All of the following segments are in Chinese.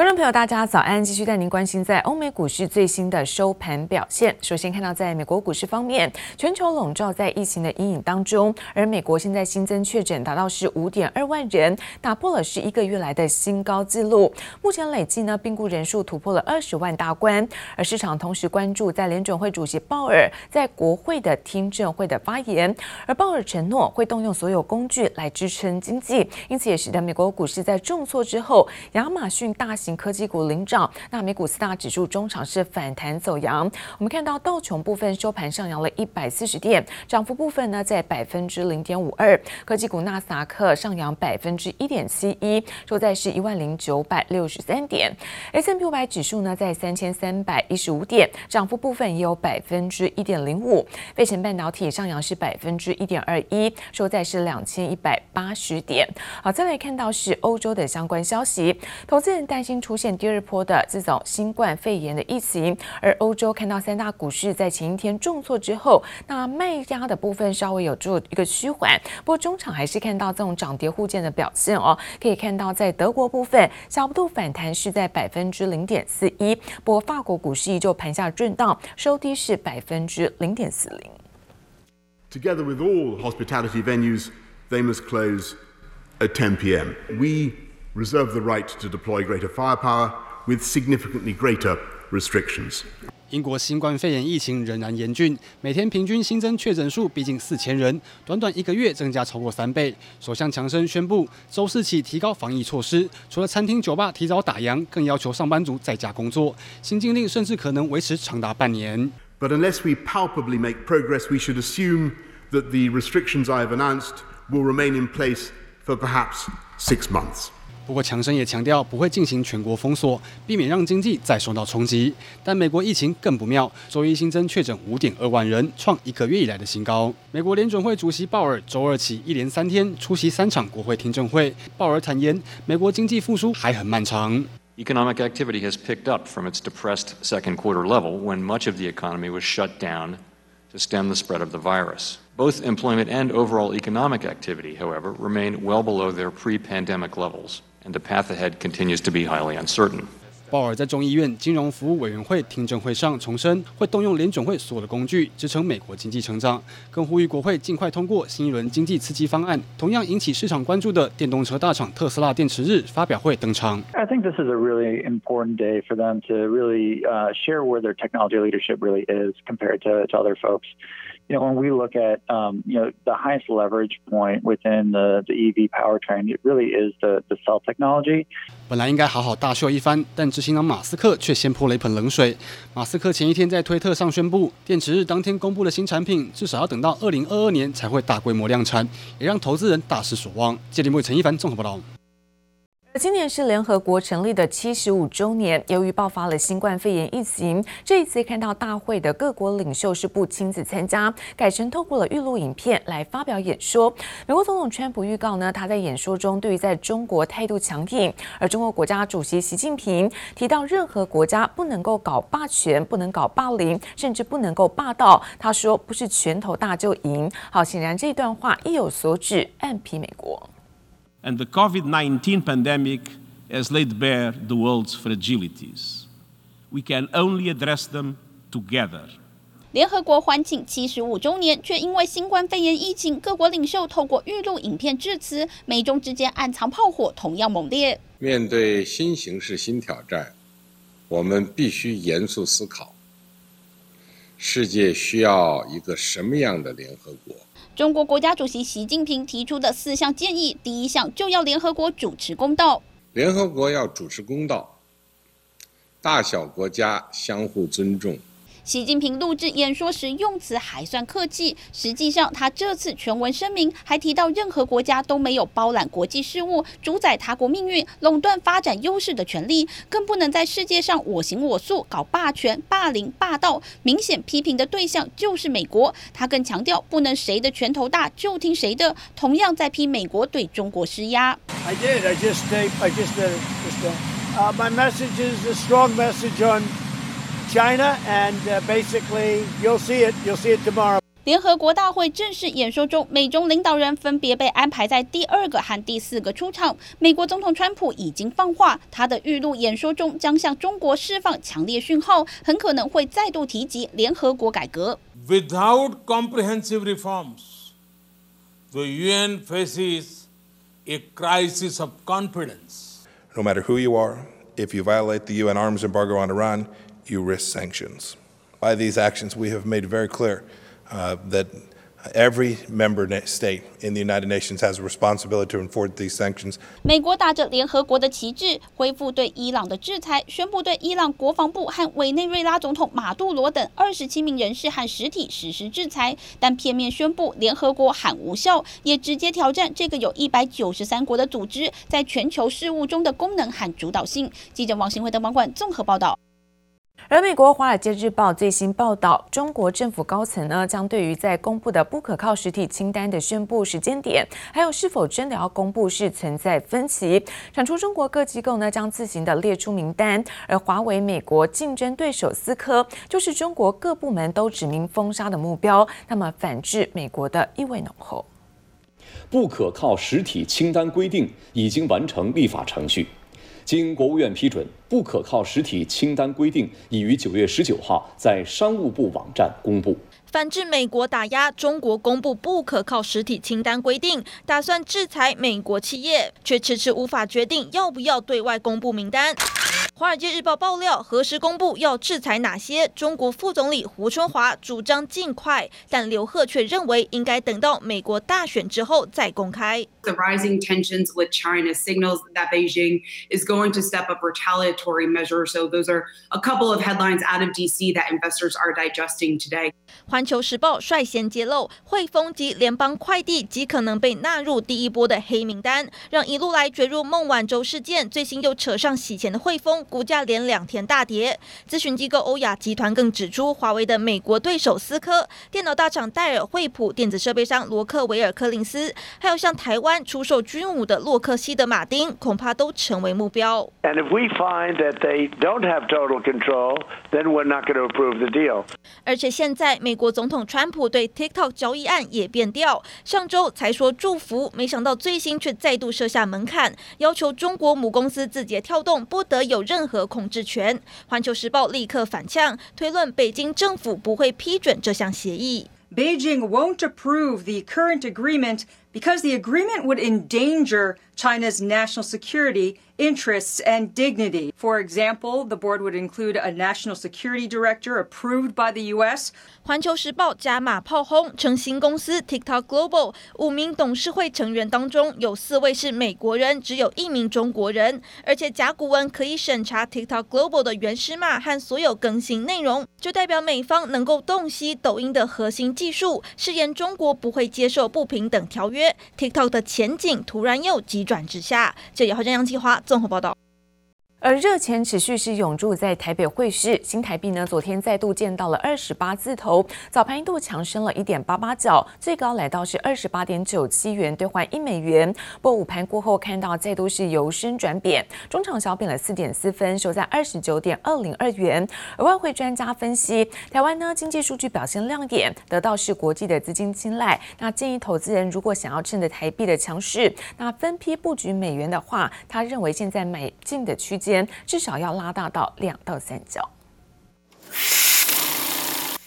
观众朋友，大家早安！继续带您关心在欧美股市最新的收盘表现。首先看到，在美国股市方面，全球笼罩在疫情的阴影当中，而美国现在新增确诊达到是五点二万人，打破了十一个月来的新高纪录。目前累计呢，病故人数突破了二十万大关。而市场同时关注在联准会主席鲍尔在国会的听证会的发言，而鲍尔承诺会动用所有工具来支撑经济，因此也使得美国股市在重挫之后，亚马逊大型科技股领涨，那美股四大指数中场是反弹走阳。我们看到道琼部分收盘上扬了一百四十点，涨幅部分呢在百分之零点五二。科技股纳斯达克上扬百分之一点七一，收在是一万零九百六十三点。S&P 五百指数呢在三千三百一十五点，涨幅部分也有百分之一点零五。费城半导体上扬是百分之一点二一，收在是两千一百八十点。好，再来看到是欧洲的相关消息，投资人担心。出现第二波的这种新冠肺炎的疫情，而欧洲看到三大股市在前一天重挫之后，那卖压的部分稍微有做一个趋缓，不过中场还是看到这种涨跌互见的表现哦。可以看到，在德国部分小幅度反弹是在百分之零点四一，不过法国股市依旧盘下震荡，收低是百分之零点四零。Together with all hospitality venues, they must close at 10 p.m. We reserve the right to deploy greater firepower with significantly greater restrictions. 英国新冠肺炎疫情仍然严峻，每天平均新增确诊数逼近四千人，短短一个月增加超过三倍。首相强生宣布，周四起提高防疫措施，除了餐厅、酒吧提早打烊，更要求上班族在家工作。新禁令甚至可能维持长达半年。But unless we palpably make progress, we should assume that the restrictions I have announced will remain in place for perhaps six months. 不过，强生也强调不会进行全国封锁，避免让经济再受到冲击。但美国疫情更不妙，周一新增确诊五点二万人，创一个月以来的新高。美国联准会主席鲍尔周二起一连三天出席三场国会听证会。鲍尔坦言，美国经济复苏还很漫长。Economic activity has picked up from its depressed second quarter level when much of the economy was shut down to stem the spread of the virus. Both employment and overall economic activity, however, remain well below their pre-pandemic levels. And the path ahead continues to be highly uncertain. 鲍尔在众议院金融服务委员会听证会上重申，会动用联准会所有的工具支撑美国经济成长，更呼吁国会尽快通过新一轮经济刺激方案。同样引起市场关注的电动车大厂特斯拉电池日发表会登场。I think this is a really important day for them to really share where their technology leadership really is compared to to other folks. You know, when we look at, um, you know, the highest leverage point within the the EV powertrain, it really is the the cell technology. 本来应该好好大秀一番，但执行长马斯克却先泼了一盆冷水。马斯克前一天在推特上宣布，电池日当天公布的新产品，至少要等到二零二二年才会大规模量产，也让投资人大失所望。记者陈一凡综合报道。今年是联合国成立的七十五周年，由于爆发了新冠肺炎疫情，这一次看到大会的各国领袖是不亲自参加，改成透过了预录影片来发表演说。美国总统川普预告呢，他在演说中对于在中国态度强硬，而中国国家主席习近平提到，任何国家不能够搞霸权，不能搞霸凌，甚至不能够霸道。他说，不是拳头大就赢。好，显然这段话意有所指，暗批美国。And the COVID-19 pandemic has laid bare the world's fragilities. We can only address them together. 联合国欢庆七十五周年，却因为新冠肺炎疫情，各国领袖透过预录影片致辞，美中之间暗藏炮火同样猛烈。面对新形势、新挑战，我们必须严肃思考：世界需要一个什么样的联合国？中国国家主席习近平提出的四项建议，第一项就要联合国主持公道。联合国要主持公道，大小国家相互尊重。习近平录制演说时用词还算客气，实际上他这次全文声明还提到，任何国家都没有包揽国际事务、主宰他国命运、垄断发展优势的权利，更不能在世界上我行我素、搞霸权、霸凌、霸道。明显批评的对象就是美国。他更强调，不能谁的拳头大就听谁的，同样在批美国对中国施压。China and basically you'll see it, you'll see it tomorrow. 联合国大会正式演说中，美中领导人分别被安排在第二个和第四个出场。美国总统川普已经放话，他的预录演说中将向中国释放强烈讯号，很可能会再度提及联合国改革。Without comprehensive reforms, the UN faces a crisis of confidence. No matter who you are, if you violate the UN arms embargo on Iran, you risk sanctions. By these actions, we have made very clear uh, that Every member state in the United Nations has a responsibility to enforce these sanctions. 美国打着联合国的旗帜，恢复对伊朗的制裁，宣布对伊朗国防部和委内瑞拉总统马杜罗等二十七名人士和实体实施制裁，但片面宣布联合国喊无效，也直接挑战这个有一百九十三国的组织在全球事务中的功能和主导性。记者王新辉、邓邦冠综合报道。而美国《华尔街日报》最新报道，中国政府高层呢将对于在公布的不可靠实体清单的宣布时间点，还有是否真的要公布，是存在分歧。传出中国各机构呢将自行的列出名单，而华为美国竞争对手思科就是中国各部门都指明封杀的目标。那么反制美国的意味浓厚。不可靠实体清单规定已经完成立法程序。经国务院批准，不可靠实体清单规定已于九月十九号在商务部网站公布。反制美国打压中国公布不可靠实体清单规定，打算制裁美国企业，却迟迟无法决定要不要对外公布名单。《华尔街日报》爆料，何时公布要制裁哪些？中国副总理胡春华主张尽快，但刘鹤却认为应该等到美国大选之后再公开。The rising tensions with China signals that Beijing is going to step up retaliatory measures. So those are a couple of headlines out of DC that investors are digesting today. 环球时报率先揭露，汇丰及联邦快递极可能被纳入第一波的黑名单，让一路来卷入孟晚舟事件，最新又扯上洗钱的汇丰。股价连两天大跌，咨询机构欧亚集团更指出，华为的美国对手思科、电脑大厂戴尔、惠普、电子设备商罗克维尔柯林斯，还有向台湾出售军武的洛克希德马丁，恐怕都成为目标。And if we find that they don't have total control, then we're not going to approve the deal. 而且现在美国总统川普对 TikTok 交易案也变调，上周才说祝福，没想到最新却再度设下门槛，要求中国母公司字节跳动不得有任。任何控制权，《环球时报》立刻反呛，推论北京政府不会批准这项协议。Beijing won't approve the current agreement because the agreement would endanger China's national security interests and dignity. For example, the board would include a national security director approved by the U.S. 环球时报加码炮轰，称新公司 TikTok Global 五名董事会成员当中有四位是美国人，只有一名中国人，而且甲骨文可以审查 TikTok Global 的原始码和所有更新内容，就代表美方能够洞悉抖音的核心技术，誓言中国不会接受不平等条约。TikTok 的前景突然又急转直下。这里好像杨继华综合报道。而热钱持续是涌入在台北汇市，新台币呢昨天再度见到了二十八字头，早盘一度强升了一点八八角，最高来到是二十八点九七元兑换一美元。不过午盘过后看到再度是由升转贬，中场小贬了四点四分，收在二十九点二零二元。而外汇专家分析，台湾呢经济数据表现亮眼，得到是国际的资金青睐，那建议投资人如果想要趁着台币的强势，那分批布局美元的话，他认为现在买进的区间。至少要拉大到两到三角。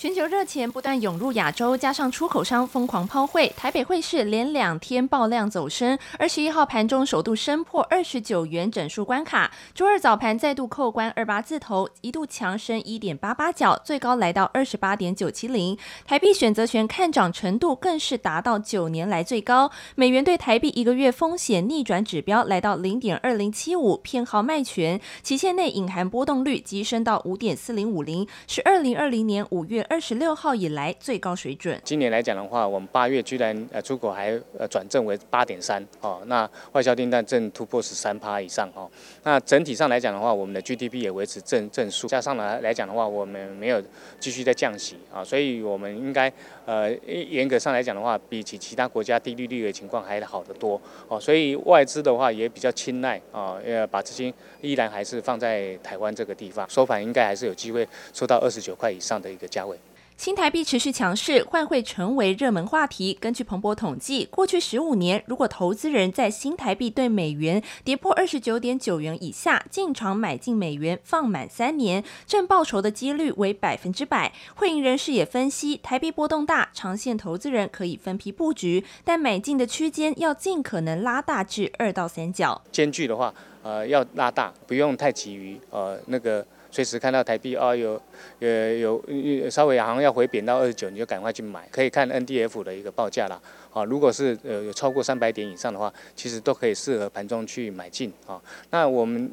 全球热钱不断涌入亚洲，加上出口商疯狂抛汇，台北汇市连两天爆量走升。二十一号盘中首度升破二十九元整数关卡，周二早盘再度扣关二八字头，一度强升一点八八角，最高来到二十八点九七零。台币选择权看涨程度更是达到九年来最高。美元对台币一个月风险逆转指标来到零点二零七五，偏好卖权，期限内隐含波动率急升到五点四零五零，是二零二零年五月。二十六号以来最高水准。今年来讲的话，我们八月居然呃出口还呃转正为八点三哦，那外销订单正突破十三趴以上哦。那整体上来讲的话，我们的 GDP 也维持正正数。加上来来讲的话，我们没有继续在降息啊，所以我们应该呃严格上来讲的话，比起其他国家低利率的情况还好得多哦。所以外资的话也比较青睐啊，呃把资金依然还是放在台湾这个地方，收盘应该还是有机会收到二十九块以上的一个价位。新台币持续强势，换汇成为热门话题。根据彭博统计，过去十五年，如果投资人在新台币对美元跌破二十九点九元以下进场买进美元，放满三年，正报酬的几率为百分之百。汇银人士也分析，台币波动大，长线投资人可以分批布局，但买进的区间要尽可能拉大至二到三角。间距的话，呃，要拉大，不用太急于呃那个。随时看到台币哦，有呃有有稍微好像要回贬到二十九，你就赶快去买，可以看 NDF 的一个报价啦。啊，如果是呃有超过三百点以上的话，其实都可以适合盘中去买进啊。那我们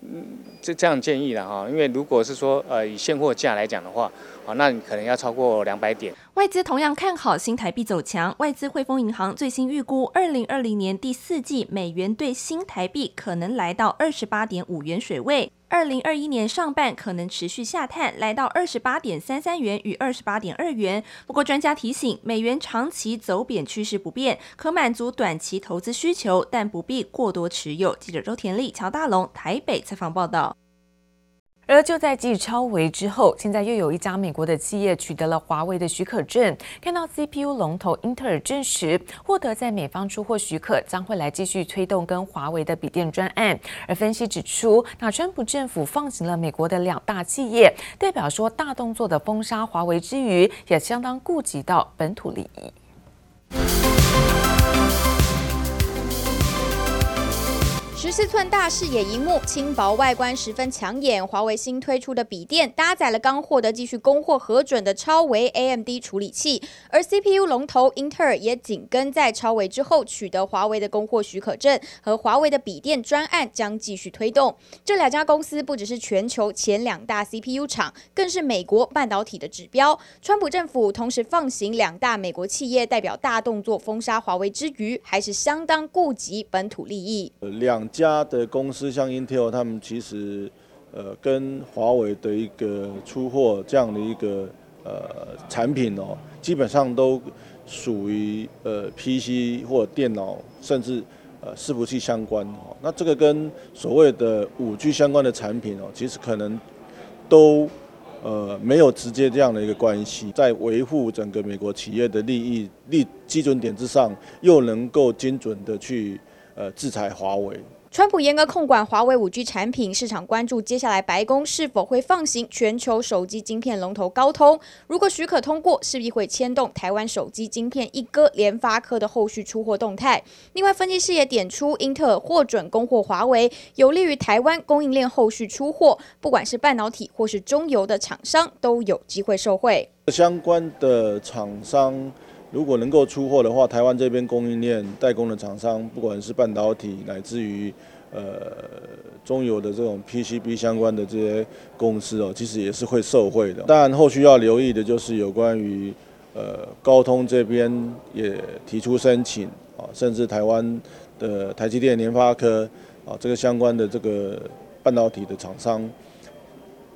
这这样建议了哈，因为如果是说呃以现货价来讲的话，啊，那你可能要超过两百点。外资同样看好新台币走强，外资汇丰银行最新预估，二零二零年第四季美元兑新台币可能来到二十八点五元水位。二零二一年上半可能持续下探，来到二十八点三三元与二十八点二元。不过，专家提醒，美元长期走贬趋势不变，可满足短期投资需求，但不必过多持有。记者周田丽、乔大龙台北采访报道。而就在继超微之后，现在又有一家美国的企业取得了华为的许可证。看到 CPU 龙头英特尔证实获得在美方出货许可，将会来继续推动跟华为的笔电专案。而分析指出，那川普政府放行了美国的两大企业，代表说大动作的封杀华为之余，也相当顾及到本土利益。十四寸大视野荧幕，轻薄外观十分抢眼。华为新推出的笔电搭载了刚获得继续供货核准的超微 AMD 处理器，而 CPU 龙头英特尔也紧跟在超微之后取得华为的供货许可证，和华为的笔电专案将继续推动。这两家公司不只是全球前两大 CPU 厂，更是美国半导体的指标。川普政府同时放行两大美国企业，代表大动作封杀华为之余，还是相当顾及本土利益。两家的公司像 Intel，他们其实呃跟华为的一个出货这样的一个呃产品哦，基本上都属于呃 PC 或电脑，甚至呃伺服器相关哦。那这个跟所谓的五 G 相关的产品哦，其实可能都呃没有直接这样的一个关系，在维护整个美国企业的利益利基准点之上，又能够精准的去呃制裁华为。川普严格控管华为 5G 产品，市场关注接下来白宫是否会放行全球手机晶片龙头高通。如果许可通过，势必会牵动台湾手机晶片一哥联发科的后续出货动态。另外，分析师也点出，英特尔获准供货华为，有利于台湾供应链后续出货，不管是半导体或是中游的厂商都有机会受惠。相关的厂商如果能够出货的话，台湾这边供应链代工的厂商，不管是半导体乃至于呃中游的这种 PCB 相关的这些公司哦，其实也是会受惠的。但，后续要留意的就是有关于呃高通这边也提出申请啊，甚至台湾的台积电、联发科啊，这个相关的这个半导体的厂商。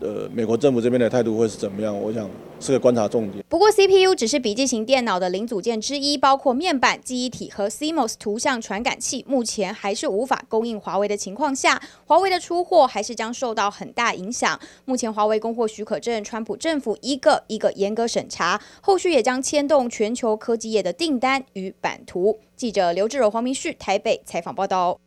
呃，美国政府这边的态度会是怎么样？我想是个观察重点。不过，CPU 只是笔记型电脑的零组件之一，包括面板、记忆体和 CMOS 图像传感器，目前还是无法供应华为的情况下，华为的出货还是将受到很大影响。目前，华为供货许可证，川普政府一个一个严格审查，后续也将牵动全球科技业的订单与版图。记者刘志柔、黄明旭台北采访报道。